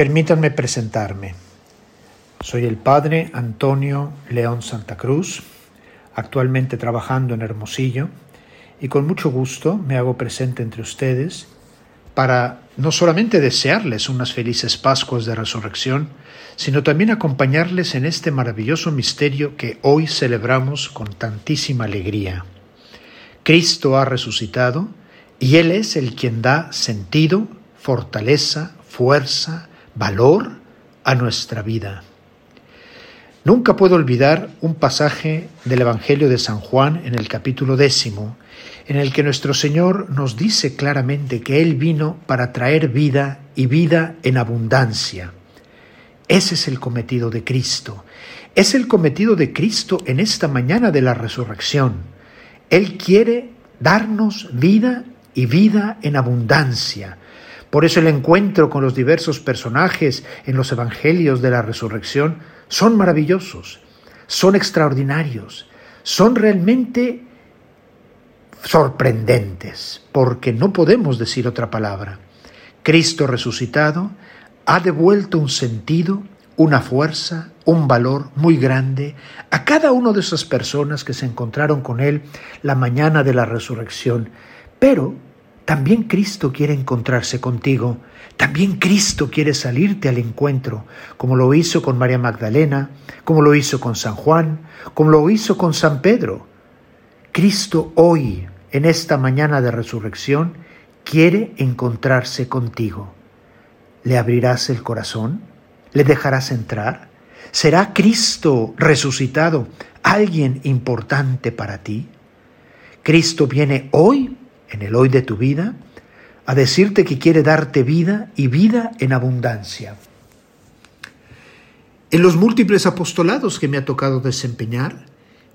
Permítanme presentarme. Soy el Padre Antonio León Santa Cruz, actualmente trabajando en Hermosillo, y con mucho gusto me hago presente entre ustedes para no solamente desearles unas felices Pascuas de Resurrección, sino también acompañarles en este maravilloso misterio que hoy celebramos con tantísima alegría. Cristo ha resucitado y Él es el quien da sentido, fortaleza, fuerza, valor a nuestra vida. Nunca puedo olvidar un pasaje del Evangelio de San Juan en el capítulo décimo, en el que nuestro Señor nos dice claramente que Él vino para traer vida y vida en abundancia. Ese es el cometido de Cristo. Es el cometido de Cristo en esta mañana de la resurrección. Él quiere darnos vida y vida en abundancia. Por eso el encuentro con los diversos personajes en los evangelios de la resurrección son maravillosos, son extraordinarios, son realmente sorprendentes, porque no podemos decir otra palabra. Cristo resucitado ha devuelto un sentido, una fuerza, un valor muy grande a cada una de esas personas que se encontraron con Él la mañana de la resurrección. Pero también Cristo quiere encontrarse contigo, también Cristo quiere salirte al encuentro, como lo hizo con María Magdalena, como lo hizo con San Juan, como lo hizo con San Pedro. Cristo hoy, en esta mañana de resurrección, quiere encontrarse contigo. ¿Le abrirás el corazón? ¿Le dejarás entrar? ¿Será Cristo resucitado alguien importante para ti? Cristo viene hoy, en el hoy de tu vida, a decirte que quiere darte vida y vida en abundancia. En los múltiples apostolados que me ha tocado desempeñar,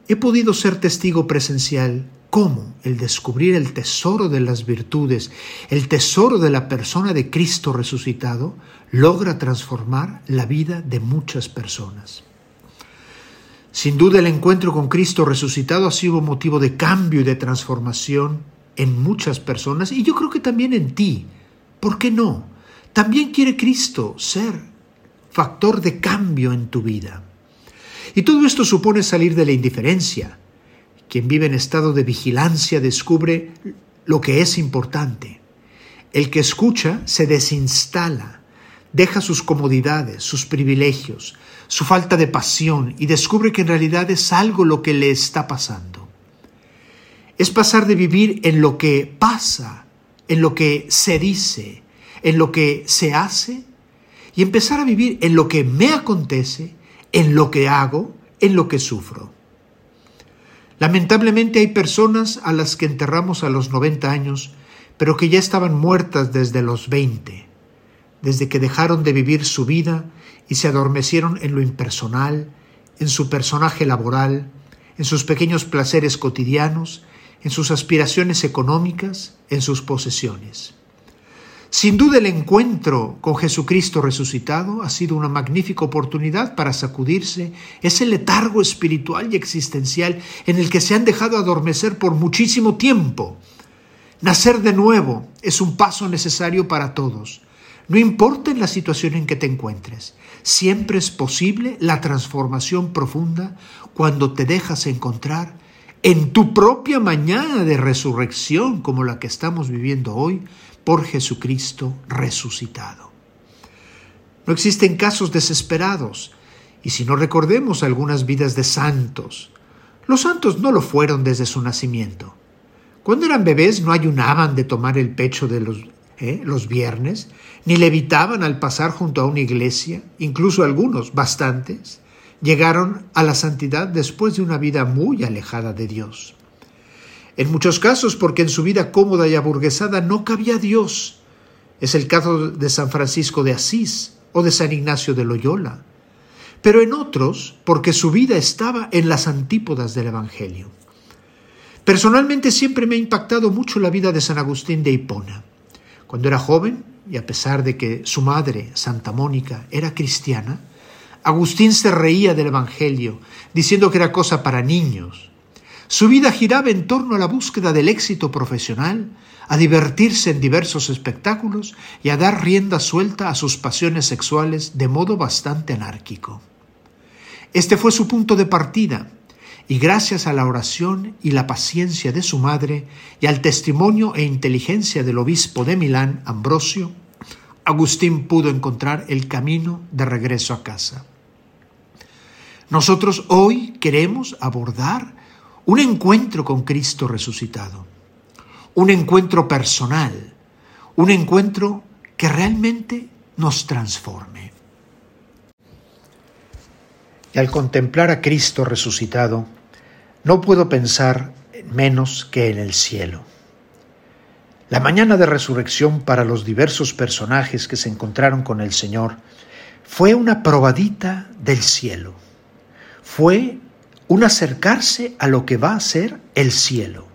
he podido ser testigo presencial cómo el descubrir el tesoro de las virtudes, el tesoro de la persona de Cristo resucitado, logra transformar la vida de muchas personas. Sin duda el encuentro con Cristo resucitado ha sido motivo de cambio y de transformación en muchas personas y yo creo que también en ti. ¿Por qué no? También quiere Cristo ser factor de cambio en tu vida. Y todo esto supone salir de la indiferencia. Quien vive en estado de vigilancia descubre lo que es importante. El que escucha se desinstala, deja sus comodidades, sus privilegios, su falta de pasión y descubre que en realidad es algo lo que le está pasando. Es pasar de vivir en lo que pasa, en lo que se dice, en lo que se hace, y empezar a vivir en lo que me acontece en lo que hago, en lo que sufro. Lamentablemente hay personas a las que enterramos a los 90 años, pero que ya estaban muertas desde los 20, desde que dejaron de vivir su vida y se adormecieron en lo impersonal, en su personaje laboral, en sus pequeños placeres cotidianos, en sus aspiraciones económicas, en sus posesiones. Sin duda el encuentro con Jesucristo resucitado ha sido una magnífica oportunidad para sacudirse ese letargo espiritual y existencial en el que se han dejado adormecer por muchísimo tiempo. Nacer de nuevo es un paso necesario para todos. No importa en la situación en que te encuentres, siempre es posible la transformación profunda cuando te dejas encontrar en tu propia mañana de resurrección como la que estamos viviendo hoy por Jesucristo resucitado. No existen casos desesperados, y si no recordemos algunas vidas de santos, los santos no lo fueron desde su nacimiento. Cuando eran bebés no ayunaban de tomar el pecho de los, ¿eh? los viernes, ni levitaban al pasar junto a una iglesia, incluso algunos, bastantes, llegaron a la santidad después de una vida muy alejada de Dios. En muchos casos porque en su vida cómoda y aburguesada no cabía Dios. Es el caso de San Francisco de Asís, o de San Ignacio de Loyola, pero en otros porque su vida estaba en las antípodas del Evangelio. Personalmente siempre me ha impactado mucho la vida de San Agustín de Hipona. Cuando era joven, y a pesar de que su madre, Santa Mónica, era cristiana, Agustín se reía del Evangelio, diciendo que era cosa para niños. Su vida giraba en torno a la búsqueda del éxito profesional, a divertirse en diversos espectáculos y a dar rienda suelta a sus pasiones sexuales de modo bastante anárquico. Este fue su punto de partida, y gracias a la oración y la paciencia de su madre y al testimonio e inteligencia del obispo de Milán, Ambrosio, Agustín pudo encontrar el camino de regreso a casa. Nosotros hoy queremos abordar un encuentro con Cristo resucitado, un encuentro personal, un encuentro que realmente nos transforme. Y al contemplar a Cristo resucitado, no puedo pensar menos que en el cielo. La mañana de resurrección para los diversos personajes que se encontraron con el Señor fue una probadita del cielo. Fue un acercarse a lo que va a ser el cielo.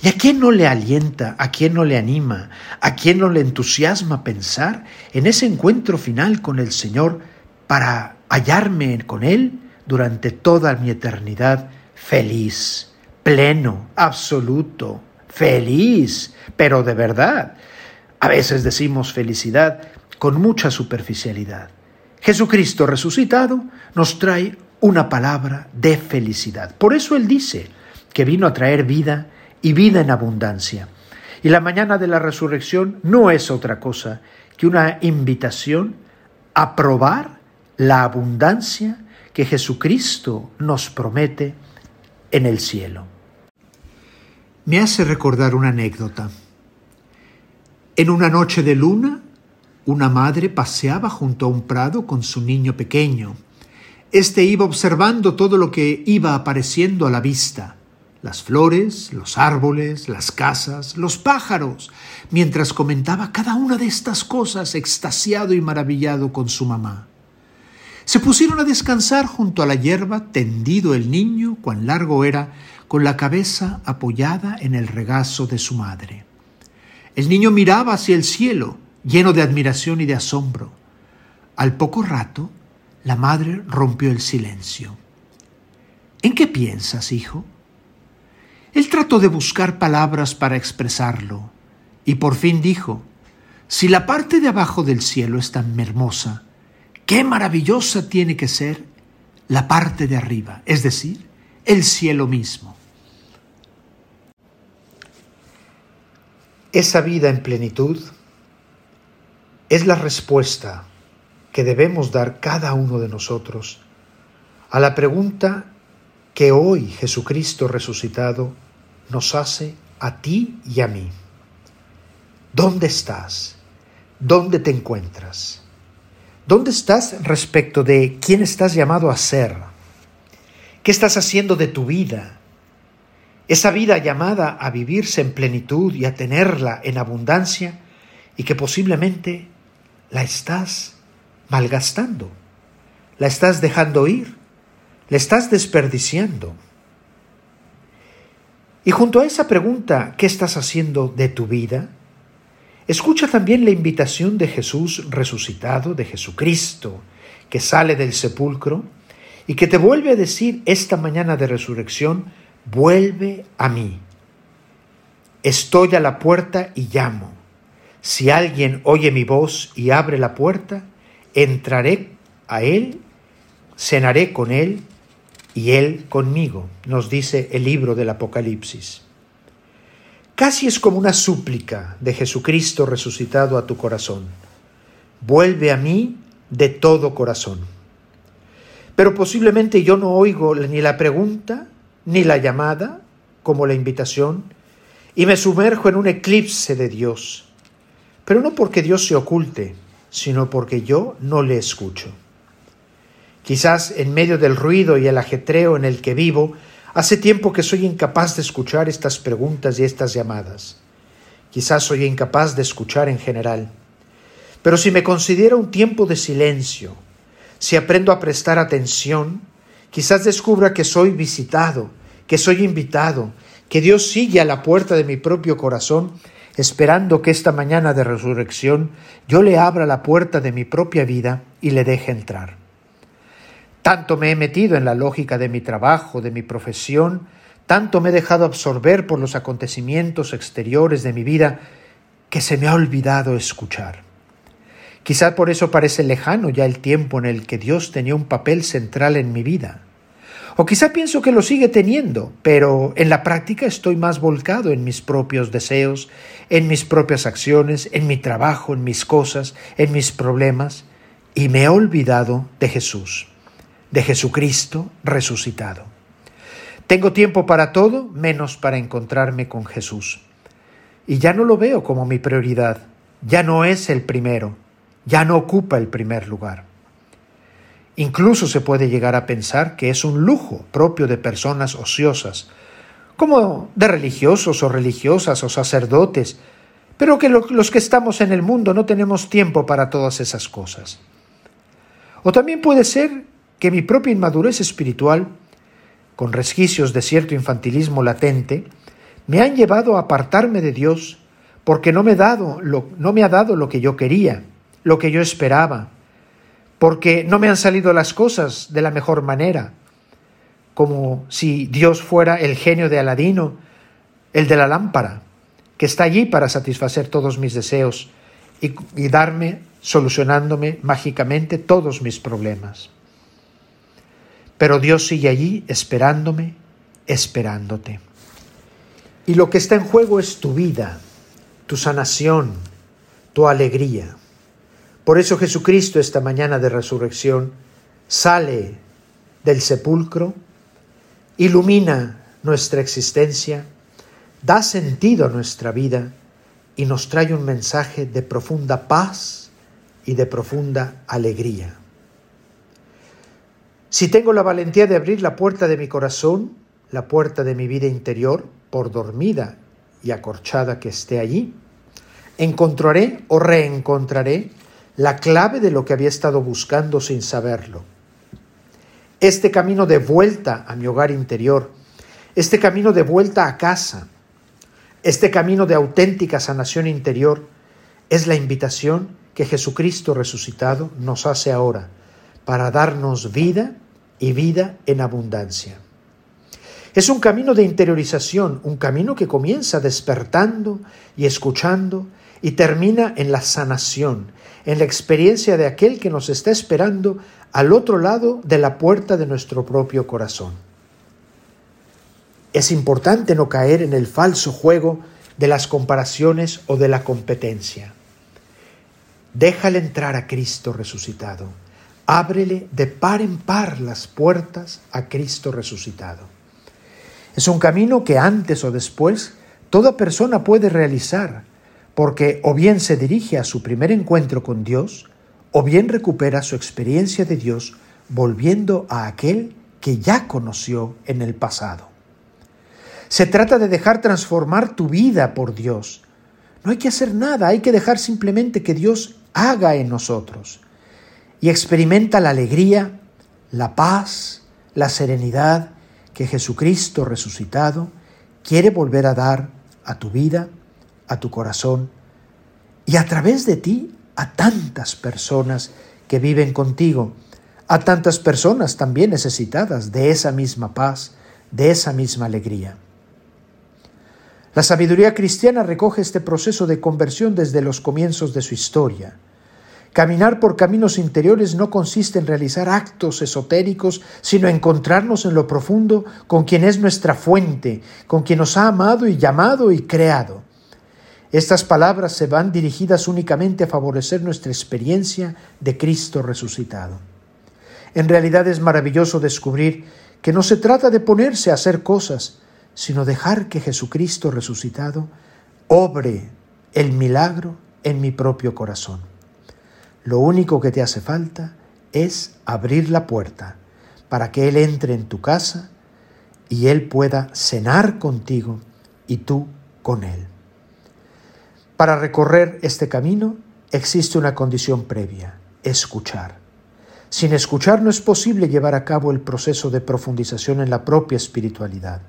¿Y a quién no le alienta, a quién no le anima, a quién no le entusiasma pensar en ese encuentro final con el Señor para hallarme con Él durante toda mi eternidad feliz, pleno, absoluto, feliz, pero de verdad? A veces decimos felicidad con mucha superficialidad. Jesucristo resucitado nos trae una palabra de felicidad. Por eso Él dice que vino a traer vida y vida en abundancia. Y la mañana de la resurrección no es otra cosa que una invitación a probar la abundancia que Jesucristo nos promete en el cielo. Me hace recordar una anécdota. En una noche de luna, una madre paseaba junto a un prado con su niño pequeño. Este iba observando todo lo que iba apareciendo a la vista, las flores, los árboles, las casas, los pájaros, mientras comentaba cada una de estas cosas extasiado y maravillado con su mamá. Se pusieron a descansar junto a la hierba, tendido el niño, cuán largo era, con la cabeza apoyada en el regazo de su madre. El niño miraba hacia el cielo, lleno de admiración y de asombro. Al poco rato, la madre rompió el silencio. ¿En qué piensas, hijo? Él trató de buscar palabras para expresarlo y por fin dijo, si la parte de abajo del cielo es tan hermosa, qué maravillosa tiene que ser la parte de arriba, es decir, el cielo mismo. Esa vida en plenitud es la respuesta que debemos dar cada uno de nosotros a la pregunta que hoy Jesucristo resucitado nos hace a ti y a mí. ¿Dónde estás? ¿Dónde te encuentras? ¿Dónde estás respecto de quién estás llamado a ser? ¿Qué estás haciendo de tu vida? Esa vida llamada a vivirse en plenitud y a tenerla en abundancia y que posiblemente la estás malgastando, la estás dejando ir, la estás desperdiciando. Y junto a esa pregunta, ¿qué estás haciendo de tu vida? Escucha también la invitación de Jesús resucitado, de Jesucristo, que sale del sepulcro y que te vuelve a decir esta mañana de resurrección, vuelve a mí. Estoy a la puerta y llamo. Si alguien oye mi voz y abre la puerta, entraré a Él, cenaré con Él y Él conmigo, nos dice el libro del Apocalipsis. Casi es como una súplica de Jesucristo resucitado a tu corazón. Vuelve a mí de todo corazón. Pero posiblemente yo no oigo ni la pregunta, ni la llamada, como la invitación, y me sumerjo en un eclipse de Dios. Pero no porque Dios se oculte, sino porque yo no le escucho. Quizás en medio del ruido y el ajetreo en el que vivo, hace tiempo que soy incapaz de escuchar estas preguntas y estas llamadas. Quizás soy incapaz de escuchar en general. Pero si me considero un tiempo de silencio, si aprendo a prestar atención, quizás descubra que soy visitado, que soy invitado, que Dios sigue a la puerta de mi propio corazón, esperando que esta mañana de resurrección yo le abra la puerta de mi propia vida y le deje entrar. Tanto me he metido en la lógica de mi trabajo, de mi profesión, tanto me he dejado absorber por los acontecimientos exteriores de mi vida, que se me ha olvidado escuchar. Quizá por eso parece lejano ya el tiempo en el que Dios tenía un papel central en mi vida. O quizá pienso que lo sigue teniendo, pero en la práctica estoy más volcado en mis propios deseos, en mis propias acciones, en mi trabajo, en mis cosas, en mis problemas, y me he olvidado de Jesús, de Jesucristo resucitado. Tengo tiempo para todo menos para encontrarme con Jesús. Y ya no lo veo como mi prioridad, ya no es el primero, ya no ocupa el primer lugar. Incluso se puede llegar a pensar que es un lujo propio de personas ociosas, como de religiosos o religiosas o sacerdotes, pero que los que estamos en el mundo no tenemos tiempo para todas esas cosas. O también puede ser que mi propia inmadurez espiritual con resquicios de cierto infantilismo latente, me han llevado a apartarme de Dios porque no me, no me ha dado lo que yo quería, lo que yo esperaba, porque no me han salido las cosas de la mejor manera, como si Dios fuera el genio de Aladino, el de la lámpara, que está allí para satisfacer todos mis deseos y, y darme, solucionándome mágicamente todos mis problemas. Pero Dios sigue allí esperándome, esperándote. Y lo que está en juego es tu vida, tu sanación, tu alegría. Por eso Jesucristo esta mañana de resurrección sale del sepulcro, ilumina nuestra existencia, da sentido a nuestra vida y nos trae un mensaje de profunda paz y de profunda alegría. Si tengo la valentía de abrir la puerta de mi corazón, la puerta de mi vida interior, por dormida y acorchada que esté allí, encontraré o reencontraré la clave de lo que había estado buscando sin saberlo. Este camino de vuelta a mi hogar interior, este camino de vuelta a casa, este camino de auténtica sanación interior, es la invitación que Jesucristo resucitado nos hace ahora para darnos vida y vida en abundancia. Es un camino de interiorización, un camino que comienza despertando y escuchando y termina en la sanación, en la experiencia de aquel que nos está esperando al otro lado de la puerta de nuestro propio corazón. Es importante no caer en el falso juego de las comparaciones o de la competencia. Déjale entrar a Cristo resucitado ábrele de par en par las puertas a Cristo resucitado. Es un camino que antes o después toda persona puede realizar, porque o bien se dirige a su primer encuentro con Dios, o bien recupera su experiencia de Dios volviendo a aquel que ya conoció en el pasado. Se trata de dejar transformar tu vida por Dios. No hay que hacer nada, hay que dejar simplemente que Dios haga en nosotros y experimenta la alegría, la paz, la serenidad que Jesucristo resucitado quiere volver a dar a tu vida, a tu corazón y a través de ti a tantas personas que viven contigo, a tantas personas también necesitadas de esa misma paz, de esa misma alegría. La sabiduría cristiana recoge este proceso de conversión desde los comienzos de su historia Caminar por caminos interiores no consiste en realizar actos esotéricos, sino encontrarnos en lo profundo con quien es nuestra fuente, con quien nos ha amado y llamado y creado. Estas palabras se van dirigidas únicamente a favorecer nuestra experiencia de Cristo resucitado. En realidad es maravilloso descubrir que no se trata de ponerse a hacer cosas, sino dejar que Jesucristo resucitado obre el milagro en mi propio corazón. Lo único que te hace falta es abrir la puerta para que Él entre en tu casa y Él pueda cenar contigo y tú con Él. Para recorrer este camino, existe una condición previa, escuchar. Sin escuchar no es posible llevar a cabo el proceso de profundización en la propia espiritualidad.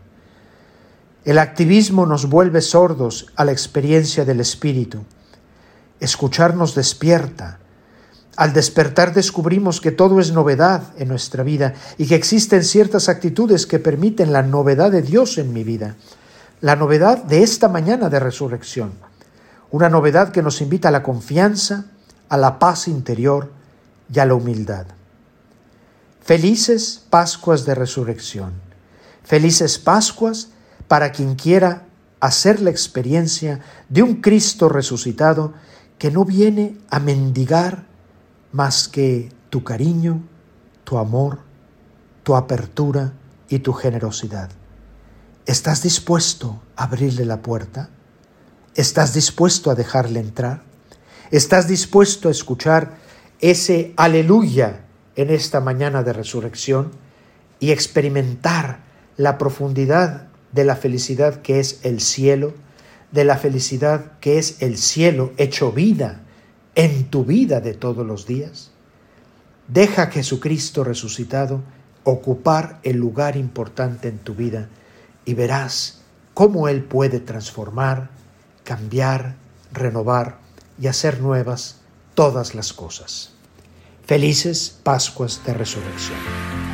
El activismo nos vuelve sordos a la experiencia del espíritu. Escuchar nos despierta. Al despertar descubrimos que todo es novedad en nuestra vida y que existen ciertas actitudes que permiten la novedad de Dios en mi vida, la novedad de esta mañana de resurrección, una novedad que nos invita a la confianza, a la paz interior y a la humildad. Felices Pascuas de Resurrección, felices Pascuas para quien quiera hacer la experiencia de un Cristo resucitado que no viene a mendigar más que tu cariño, tu amor, tu apertura y tu generosidad. ¿Estás dispuesto a abrirle la puerta? ¿Estás dispuesto a dejarle entrar? ¿Estás dispuesto a escuchar ese aleluya en esta mañana de resurrección y experimentar la profundidad de la felicidad que es el cielo, de la felicidad que es el cielo hecho vida en tu vida de todos los días? Deja a Jesucristo resucitado ocupar el lugar importante en tu vida y verás cómo Él puede transformar, cambiar, renovar y hacer nuevas todas las cosas. Felices Pascuas de Resurrección.